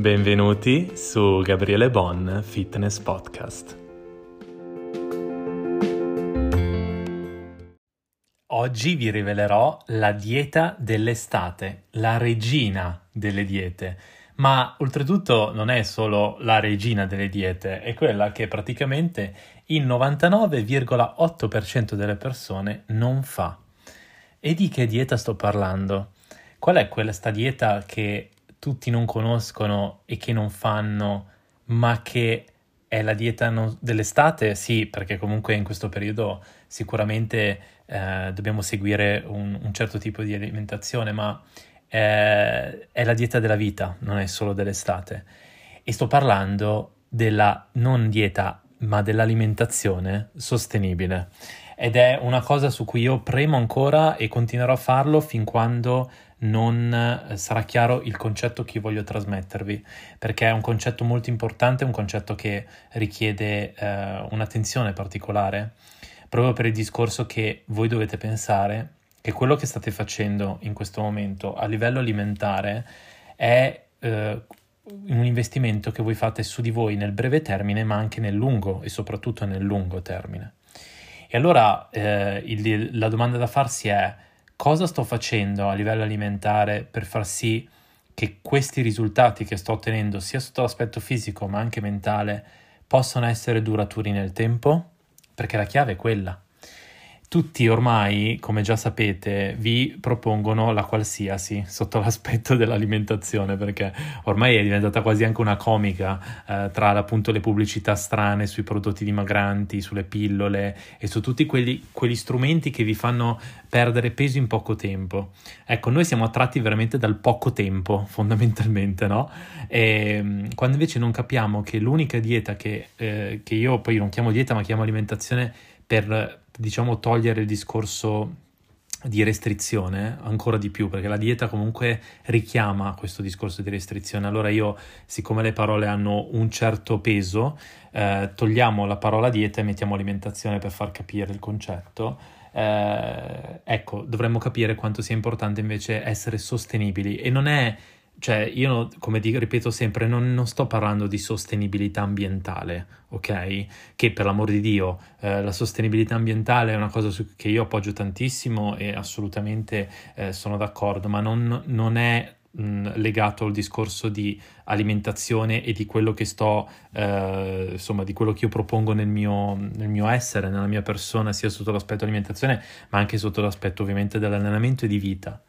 Benvenuti su Gabriele Bon Fitness Podcast. Oggi vi rivelerò la dieta dell'estate, la regina delle diete. Ma oltretutto non è solo la regina delle diete, è quella che praticamente il 99,8% delle persone non fa. E di che dieta sto parlando? Qual è questa dieta che tutti non conoscono e che non fanno, ma che è la dieta non... dell'estate? Sì, perché comunque in questo periodo sicuramente eh, dobbiamo seguire un, un, certo tipo di alimentazione, ma eh, è la dieta della vita, non è solo dell'estate. E sto parlando della non dieta, ma dell'alimentazione sostenibile. Ed è una cosa su cui io premo ancora e continuerò a farlo fin quando non eh, sarà chiaro il concetto che voglio trasmettervi, perché è un concetto molto importante, un concetto che richiede eh, un'attenzione particolare, proprio per il discorso che voi dovete pensare che quello che state facendo in questo momento a livello alimentare è eh, un investimento che voi fate su di voi nel breve termine, ma anche nel lungo e soprattutto nel lungo termine. E allora eh, il, la domanda da farsi è cosa sto facendo a livello alimentare per far sì che questi risultati che sto ottenendo sia sotto l'aspetto fisico ma anche mentale possano essere duraturi nel tempo? Perché la chiave è quella. Tutti ormai, come già sapete, vi propongono la qualsiasi sotto l'aspetto dell'alimentazione, perché ormai è diventata quasi anche una comica eh, tra appunto le pubblicità strane sui prodotti dimagranti, sulle pillole e su tutti quelli, quegli strumenti che vi fanno perdere peso in poco tempo. Ecco, noi siamo attratti veramente dal poco tempo, fondamentalmente, no? E, quando invece non capiamo che l'unica dieta che, eh, che io poi non chiamo dieta ma chiamo alimentazione per diciamo togliere il discorso di restrizione ancora di più perché la dieta comunque richiama questo discorso di restrizione. Allora io siccome le parole hanno un certo peso eh, togliamo la parola dieta e mettiamo alimentazione per far capire il concetto. Eh, ecco dovremmo capire quanto sia importante invece essere sostenibili. E non è cioè io come dico, ripeto sempre, non, non, sto parlando di sostenibilità ambientale, ok? Che per l'amor di Dio eh, la sostenibilità ambientale è una cosa su, che io appoggio tantissimo e assolutamente eh, sono d'accordo, ma non, non è legato al discorso di alimentazione e di quello che sto, eh, insomma, di quello che io propongo nel mio, nel mio essere, nella mia persona, sia sotto l'aspetto alimentazione, ma anche sotto l'aspetto ovviamente dell'allenamento e di vita.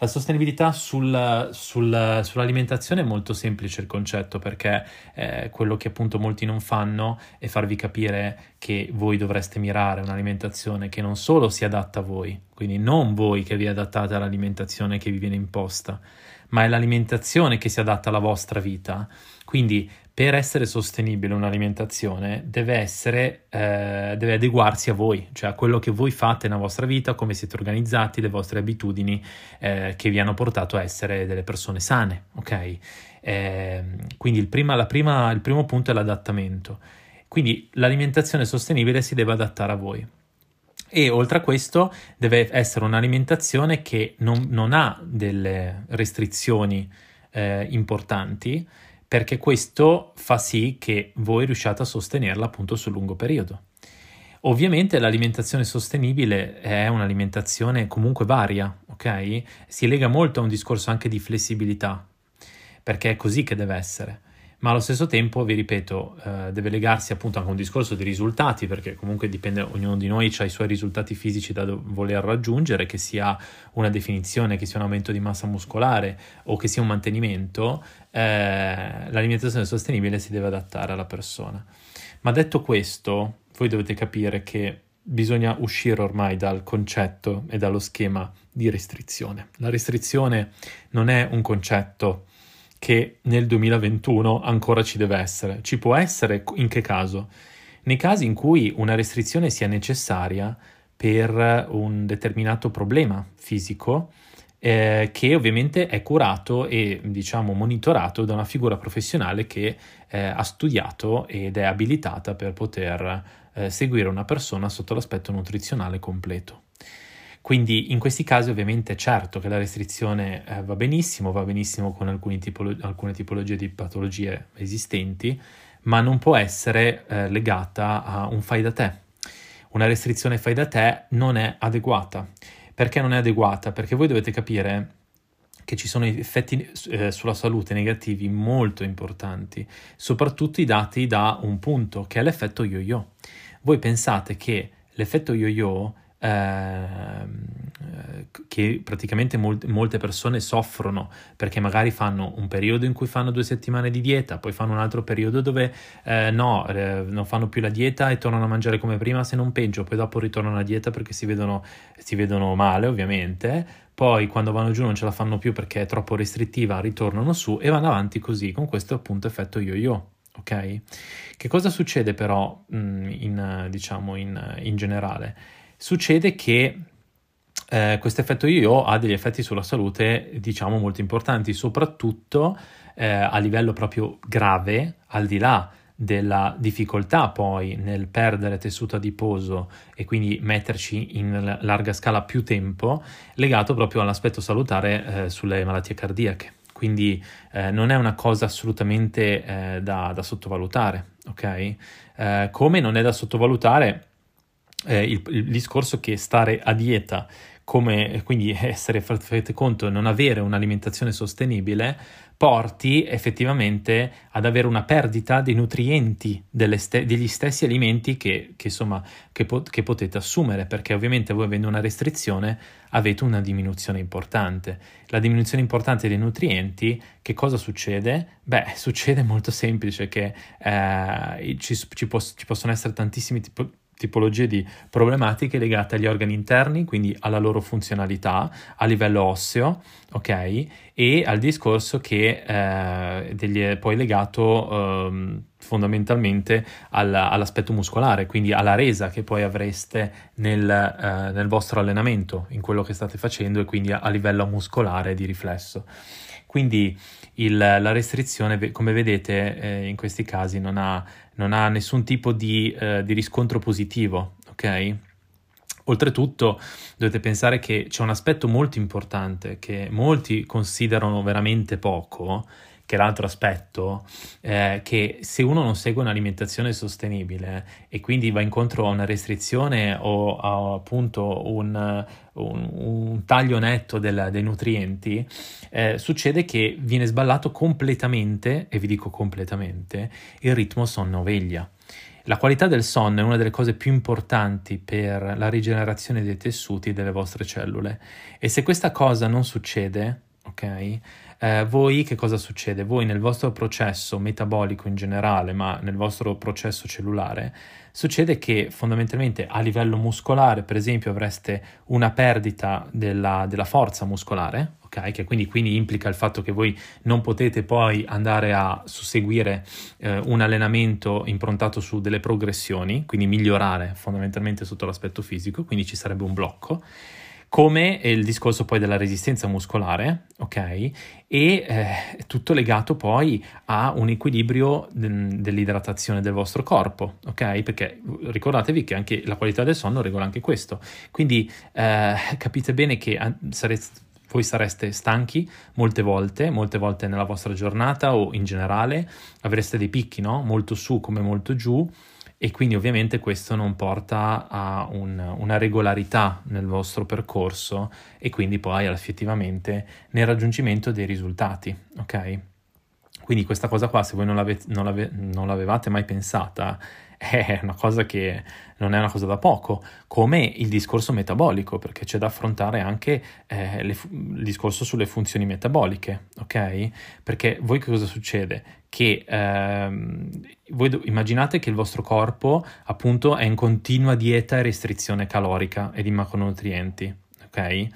La sostenibilità sul, sul, sull'alimentazione è molto semplice il concetto perché eh, quello che appunto molti non fanno è farvi capire che voi dovreste mirare un'alimentazione che non solo si adatta a voi, quindi non voi che vi adattate all'alimentazione che vi viene imposta, ma è l'alimentazione che si adatta alla vostra vita. Quindi per essere sostenibile un'alimentazione deve essere, eh, deve adeguarsi a voi, cioè a quello che voi fate nella vostra vita, come siete organizzati, le vostre abitudini eh, che vi hanno portato a essere delle persone sane, ok? Eh, quindi il, prima, prima, il primo punto è l'adattamento. Quindi l'alimentazione sostenibile si deve adattare a voi. E oltre a questo deve essere un'alimentazione che non, non ha delle restrizioni eh, importanti, perché questo fa sì che voi riusciate a sostenerla appunto sul lungo periodo. Ovviamente l'alimentazione sostenibile è un'alimentazione comunque varia, ok? Si lega molto a un discorso anche di flessibilità, perché è così che deve essere ma allo stesso tempo, vi ripeto, eh, deve legarsi appunto anche a un discorso di risultati, perché comunque dipende, ognuno di noi ha i suoi risultati fisici da voler raggiungere, che sia una definizione, che sia un aumento di massa muscolare o che sia un mantenimento, eh, l'alimentazione sostenibile si deve adattare alla persona. Ma detto questo, voi dovete capire che bisogna uscire ormai dal concetto e dallo schema di restrizione. La restrizione non è un concetto che nel 2021 ancora ci deve essere. Ci può essere in che caso? Nei casi in cui una restrizione sia necessaria per un determinato problema fisico eh, che ovviamente è curato e diciamo monitorato da una figura professionale che eh, ha studiato ed è abilitata per poter eh, seguire una persona sotto l'aspetto nutrizionale completo. Quindi in questi casi ovviamente certo che la restrizione eh, va benissimo, va benissimo con tipolo- alcune tipologie di patologie esistenti, ma non può essere eh, legata a un fai da te. Una restrizione fai da te non è adeguata. Perché non è adeguata? Perché voi dovete capire che ci sono effetti eh, sulla salute negativi molto importanti, soprattutto i dati da un punto, che è l'effetto yo-yo. Voi pensate che l'effetto yo-yo che praticamente molt- molte persone soffrono perché magari fanno un periodo in cui fanno due settimane di dieta, poi fanno un altro periodo dove eh, no, eh, non fanno più la dieta e tornano a mangiare come prima, se non peggio, poi dopo ritornano alla dieta perché si vedono, si vedono male ovviamente, poi quando vanno giù non ce la fanno più perché è troppo restrittiva, ritornano su e vanno avanti così, con questo appunto effetto yo-yo. Ok? Che cosa succede però mm, in, diciamo in, in generale? Succede che eh, questo effetto yo-yo ha degli effetti sulla salute, diciamo, molto importanti, soprattutto eh, a livello proprio grave, al di là della difficoltà poi nel perdere tessuto adiposo e quindi metterci in larga scala più tempo, legato proprio all'aspetto salutare eh, sulle malattie cardiache. Quindi eh, non è una cosa assolutamente eh, da, da, sottovalutare, ok? Eh, come non è da sottovalutare eh, il, il, discorso che stare a dieta, come quindi essere, fate conto, non avere un'alimentazione sostenibile, porti effettivamente ad avere una perdita dei nutrienti ste- degli stessi alimenti che, che insomma che, po- che, potete assumere perché ovviamente voi avendo una restrizione avete una diminuzione importante la diminuzione importante dei nutrienti che cosa succede? beh succede molto semplice che eh, ci, ci, po- ci possono essere tantissimi tipi tipologie di problematiche legate agli organi interni, quindi alla loro funzionalità a livello osseo, ok? E al discorso che eh, degli è poi legato eh, fondamentalmente alla, all'aspetto muscolare, quindi alla resa che poi avreste nel, eh, nel, vostro allenamento, in quello che state facendo e quindi a, a livello muscolare di riflesso. Quindi il, la restrizione, come vedete, eh, in questi casi non ha, non ha nessun tipo di, eh, di riscontro positivo, ok? Oltretutto dovete pensare che c'è un aspetto molto importante che molti considerano veramente poco, che è l'altro aspetto, eh, che se uno non segue un'alimentazione sostenibile e quindi va incontro a una restrizione o a appunto un, un, un taglio netto del, dei nutrienti, eh, succede che viene sballato completamente, e vi dico completamente, il ritmo sonno-veglia. La qualità del sonno è una delle cose più importanti per la rigenerazione dei tessuti delle vostre cellule e se questa cosa non succede, ok? Eh, voi che cosa succede? Voi nel vostro processo metabolico in generale, ma nel vostro processo cellulare, succede che fondamentalmente a livello muscolare, per esempio, avreste una perdita della, della forza muscolare, ok? Che quindi, quindi, implica il fatto che voi non potete poi andare a susseguire eh, un allenamento improntato su delle progressioni, quindi migliorare fondamentalmente sotto l'aspetto fisico, quindi ci sarebbe un blocco come il discorso poi della resistenza muscolare, ok? E eh, tutto legato poi a un equilibrio de- dell'idratazione del vostro corpo, ok? Perché ricordatevi che anche la qualità del sonno regola anche questo. Quindi eh, capite bene che sarete voi sareste stanchi molte volte, molte volte nella vostra giornata o in generale, avreste dei picchi, no? Molto su come molto giù e quindi ovviamente questo non porta a un, una regolarità nel vostro percorso e quindi poi effettivamente nel raggiungimento dei risultati, ok? Quindi questa cosa qua, se voi non, l'ave, non, l'ave, non l'avevate mai pensata, è una cosa che non è una cosa da poco, come il discorso metabolico, perché c'è da affrontare anche eh, le, il discorso sulle funzioni metaboliche, ok? Perché voi che cosa succede? Che ehm, voi do- immaginate che il vostro corpo appunto è in continua dieta e restrizione calorica e di macronutrienti, ok?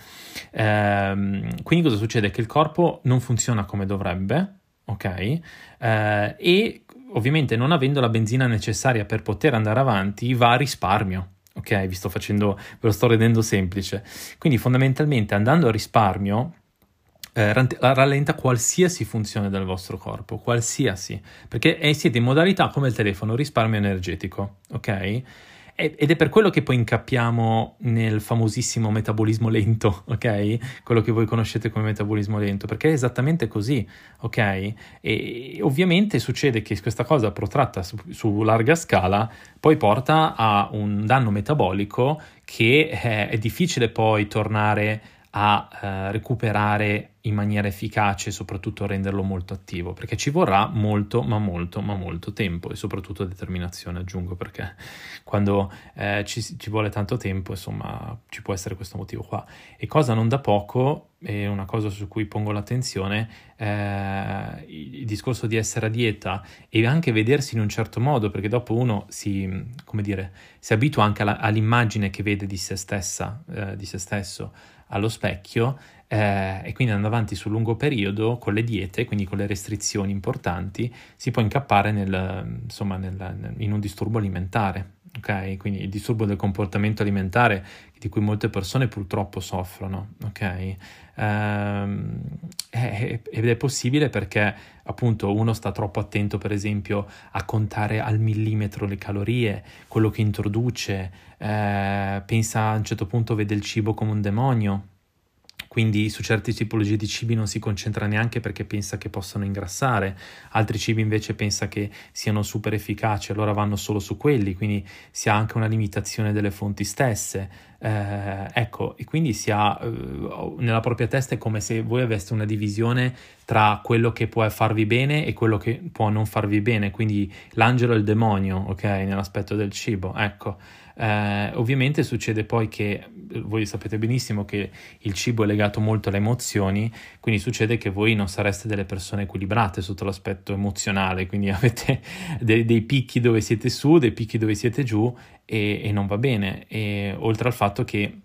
Ehm, quindi cosa succede? Che il corpo non funziona come dovrebbe, ok? Eh, e ovviamente non avendo la benzina necessaria per poter andare avanti, va a risparmio. Ok, vi sto facendo, ve lo sto rendendo semplice. Quindi fondamentalmente andando a risparmio eh, rallenta qualsiasi funzione del vostro corpo, qualsiasi, perché eh, siete in modalità come il telefono, risparmio energetico, ok? Ed è per quello che poi incappiamo nel famosissimo metabolismo lento, ok? Quello che voi conoscete come metabolismo lento, perché è esattamente così, ok? E ovviamente succede che questa cosa protratta su, su larga scala poi porta a un danno metabolico che eh, è difficile poi tornare a eh, recuperare in maniera efficace e soprattutto renderlo molto attivo, perché ci vorrà molto, ma molto, ma molto tempo e soprattutto determinazione, aggiungo, perché quando eh, ci, ci, vuole tanto tempo, insomma, ci può essere questo motivo qua. E cosa non da poco, e una cosa su cui pongo l'attenzione, eh, il discorso di essere a dieta e anche vedersi in un certo modo, perché dopo uno si, come dire, si abitua anche alla, all'immagine che vede di se stessa, eh, di se stesso allo specchio eh, e quindi andando avanti sul lungo periodo con le diete, quindi con le restrizioni importanti, si può incappare nel, insomma, nel, in un disturbo alimentare. Ok, quindi il disturbo del comportamento alimentare di cui molte persone purtroppo soffrono, ok? Ehm, ed è possibile perché appunto uno sta troppo attento, per esempio, a contare al millimetro le calorie, quello che introduce, eh, pensa a un certo punto vede il cibo come un demonio, quindi su certe tipologie di cibi non si concentra neanche perché pensa che possano ingrassare, altri cibi invece pensa che siano super efficaci, allora vanno solo su quelli, quindi si ha anche una limitazione delle fonti stesse. Eh, ecco, e quindi si ha eh, nella propria testa è come se voi aveste una divisione tra quello che può farvi bene e quello che può non farvi bene, quindi l'angelo e il demonio, ok, nell'aspetto del cibo, ecco. Eh, ovviamente succede poi che voi sapete benissimo che il cibo è legato molto alle emozioni, quindi succede che voi non sareste delle persone equilibrate sotto l'aspetto emozionale, quindi avete dei, dei picchi dove siete su, dei picchi dove siete giù e, e non va bene. E, oltre al fatto che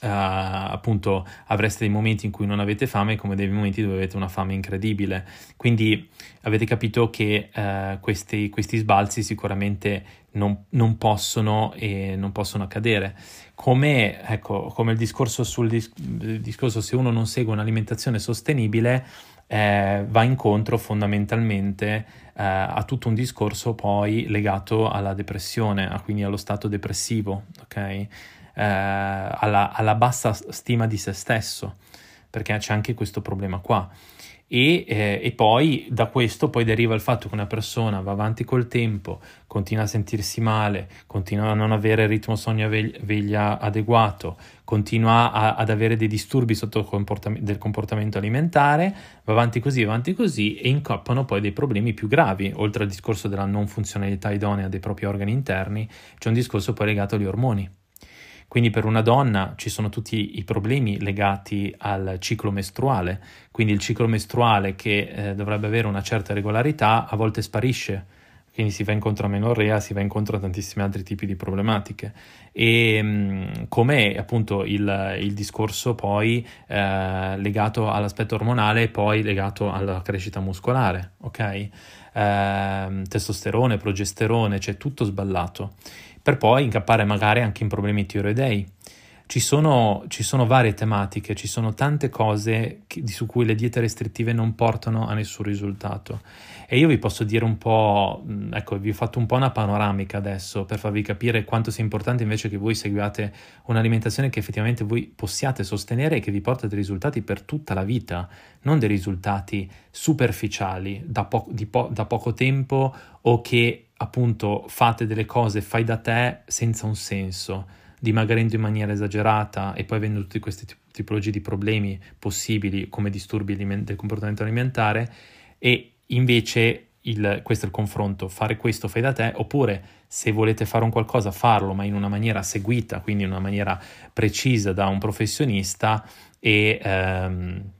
Uh, appunto avreste dei momenti in cui non avete fame come dei momenti dove avete una fame incredibile quindi avete capito che uh, questi, questi, sbalzi sicuramente non, non, possono, e non possono accadere come, ecco, come il discorso sul dis- discorso se uno non segue un'alimentazione sostenibile eh, va incontro fondamentalmente eh, a tutto un discorso poi legato alla depressione, quindi allo stato depressivo, ok? Eh, alla, alla, bassa stima di se stesso, perché c'è anche questo problema qua. E, eh, e, poi da questo poi deriva il fatto che una persona va avanti col tempo, continua a sentirsi male, continua a non avere il ritmo sonno-veglia adeguato, continua a, ad avere dei disturbi sotto comportam- del comportamento alimentare, va avanti così, avanti così e incoppano poi dei problemi più gravi, oltre al discorso della non funzionalità idonea dei propri organi interni, c'è un discorso poi legato agli ormoni. Quindi per una donna ci sono tutti i problemi legati al ciclo mestruale, quindi il ciclo mestruale che eh, dovrebbe avere una certa regolarità a volte sparisce, quindi si va incontro a menorrea, si va incontro a tantissimi altri tipi di problematiche. E mm, come appunto il, il discorso poi eh, legato all'aspetto ormonale e poi legato alla crescita muscolare, ok? Eh, testosterone, progesterone, c'è tutto sballato per poi incappare magari anche in problemi tiroidei. Ci sono, ci sono varie tematiche, ci sono tante cose che, su cui le diete restrittive non portano a nessun risultato. E io vi posso dire un po', ecco, vi ho fatto un po' una panoramica adesso per farvi capire quanto sia importante invece che voi seguiate un'alimentazione che effettivamente voi possiate sostenere e che vi porta dei risultati per tutta la vita, non dei risultati superficiali da, po- po- da poco tempo o che appunto fate delle cose fai da te senza un senso, dimagrendo in maniera esagerata e poi avendo tutte queste tipologie di problemi possibili come disturbi del comportamento alimentare e invece il, questo è il confronto, fare questo fai da te oppure se volete fare un qualcosa farlo ma in una maniera seguita, quindi in una maniera precisa da un professionista e ehm,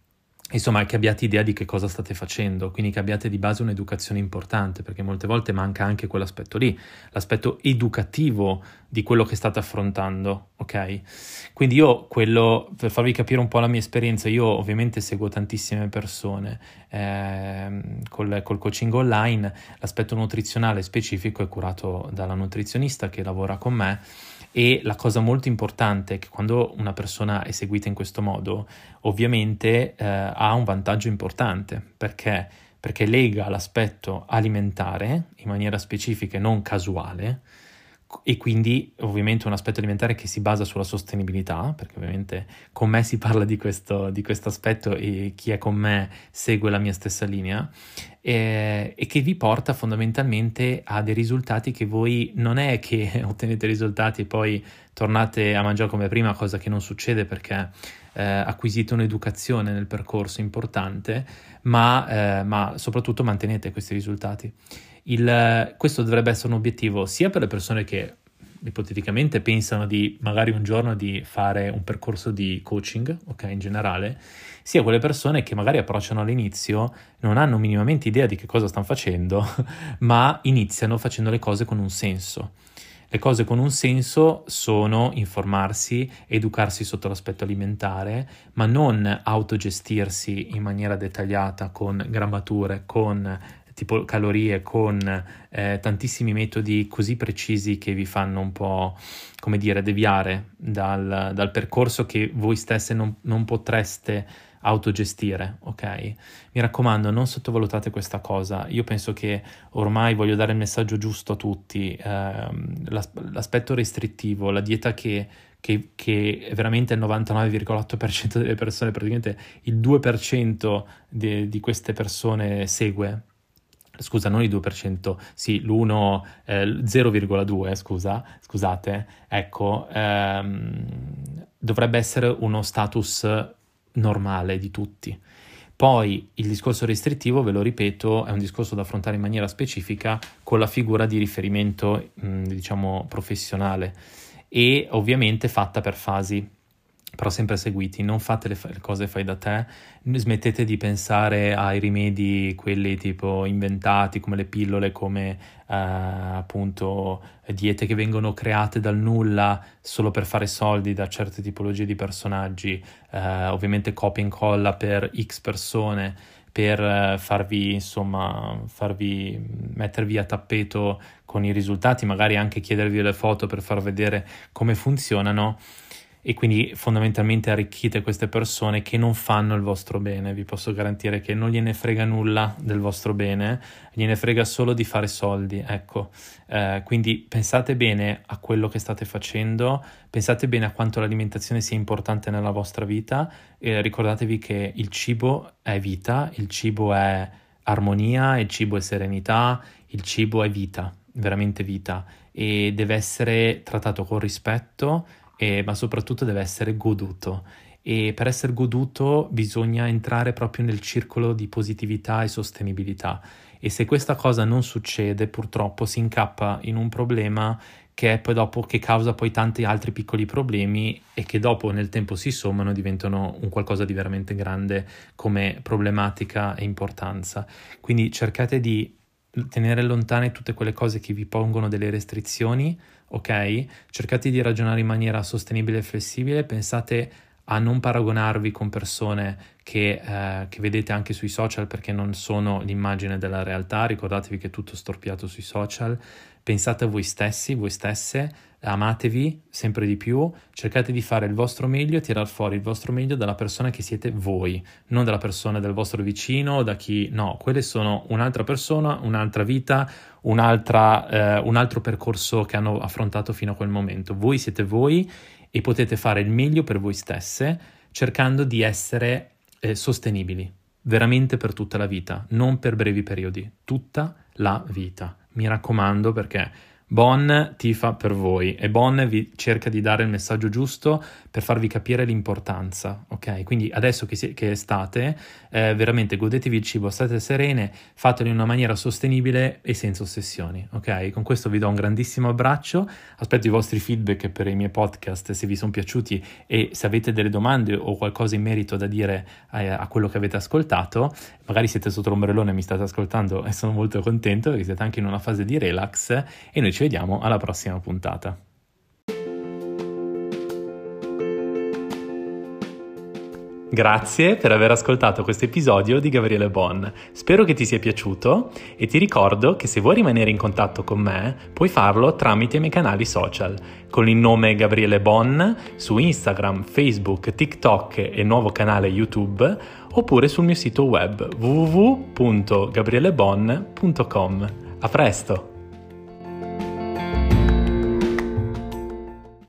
insomma che abbiate idea di che cosa state facendo, quindi che abbiate di base un'educazione importante, perché molte volte manca anche quell'aspetto lì, l'aspetto educativo di quello che state affrontando, ok? Quindi io quello, per farvi capire un po' la mia esperienza, io ovviamente seguo tantissime persone, eh, col, col coaching online, l'aspetto nutrizionale specifico è curato dalla nutrizionista che lavora con me, e la cosa molto importante è che quando una persona è seguita in questo modo, ovviamente eh, ha un vantaggio importante. Perché, perché lega l'aspetto alimentare in maniera specifica e non casuale e quindi ovviamente un aspetto alimentare che si basa sulla sostenibilità, perché ovviamente con me si parla di questo, di questo aspetto e chi è con me segue la mia stessa linea, e, e, che vi porta fondamentalmente a dei risultati che voi non è che ottenete risultati e poi tornate a mangiare come prima, cosa che non succede perché eh, acquisite un'educazione nel percorso importante, ma, eh, ma soprattutto mantenete questi risultati. Il, questo dovrebbe essere un obiettivo sia per le persone che ipoteticamente pensano di magari un giorno di fare un percorso di coaching, ok, in generale, sia quelle persone che magari approcciano all'inizio, non hanno minimamente idea di che cosa stanno facendo, ma iniziano facendo le cose con un senso. Le cose con un senso sono informarsi, educarsi sotto l'aspetto alimentare, ma non autogestirsi in maniera dettagliata con grammature, con tipo calorie con eh, tantissimi metodi così precisi che vi fanno un po', come dire, deviare dal, dal percorso che voi stesse non, non potreste autogestire, ok? Mi raccomando, non sottovalutate questa cosa. Io penso che ormai voglio dare il messaggio giusto a tutti. Eh, l'aspetto restrittivo, la dieta che, che, che veramente il 99,8% delle persone, praticamente il 2% di, di queste persone segue, scusa, non il 2%, sì, l'1, eh, 0,2, scusa, scusate, ecco, ehm, dovrebbe essere uno status normale di tutti. Poi il discorso restrittivo, ve lo ripeto, è un discorso da affrontare in maniera specifica con la figura di riferimento, mh, diciamo, professionale e ovviamente fatta per fasi però sempre seguiti, non fate le, fa- le, cose fai da te, smettete di pensare ai rimedi, quelli tipo inventati come le pillole, come eh, appunto diete che vengono create dal nulla solo per fare soldi da certe tipologie di personaggi, eh, ovviamente copia e incolla per X persone per eh, farvi insomma farvi mettervi a tappeto con i risultati, magari anche chiedervi le foto per far vedere come funzionano e quindi fondamentalmente arricchite queste persone che non fanno il vostro bene. Vi posso garantire che non gliene frega nulla del vostro bene, gliene frega solo di fare soldi. Ecco, eh, quindi pensate bene a quello che state facendo, pensate bene a quanto l'alimentazione sia importante nella vostra vita e ricordatevi che il cibo è vita, il cibo è armonia, il cibo è serenità, il cibo è vita, veramente vita e deve essere trattato con rispetto eh, ma soprattutto deve essere goduto. E per essere goduto bisogna entrare proprio nel circolo di positività e sostenibilità. E se questa cosa non succede, purtroppo si incappa in un problema che è poi dopo che causa poi tanti altri piccoli problemi e che dopo nel tempo si sommano e diventano un qualcosa di veramente grande come problematica e importanza. Quindi cercate di tenere lontane tutte quelle cose che vi pongono delle restrizioni, ok? Cercate di ragionare in maniera sostenibile e flessibile, pensate a non paragonarvi con persone che, eh, che, vedete anche sui social perché non sono l'immagine della realtà, ricordatevi che è tutto storpiato sui social, pensate a voi stessi, voi stesse, amatevi sempre di più, cercate di fare il vostro meglio e tirar fuori il vostro meglio dalla persona che siete voi, non dalla persona del vostro vicino da chi, no, quelle sono un'altra persona, un'altra vita, un'altra, eh, un altro percorso che hanno affrontato fino a quel momento. Voi siete voi e potete fare il meglio per voi stesse cercando di essere eh, sostenibili, veramente per tutta la vita, non per brevi periodi, tutta la vita. Mi raccomando perché Bon tifa per voi e Bon vi cerca di dare il messaggio giusto per farvi capire l'importanza, ok? Quindi adesso che, si- che estate, eh, veramente godetevi il cibo, state serene, fatelo in una maniera sostenibile e senza ossessioni, ok? Con questo vi do un grandissimo abbraccio, aspetto i vostri feedback per i miei podcast se vi sono piaciuti e se avete delle domande o qualcosa in merito da dire a, a quello che avete ascoltato, magari siete sotto l'ombrellone e mi state ascoltando e sono molto contento perché siete anche in una fase di relax e noi ci vediamo alla prossima puntata. Grazie per aver ascoltato questo episodio di Gabriele Bon. Spero che ti sia piaciuto e ti ricordo che se vuoi rimanere in contatto con me puoi farlo tramite i miei canali social con il nome Gabriele Bon su Instagram, Facebook, TikTok e nuovo canale YouTube oppure sul mio sito web www.gabrielebon.com. A presto!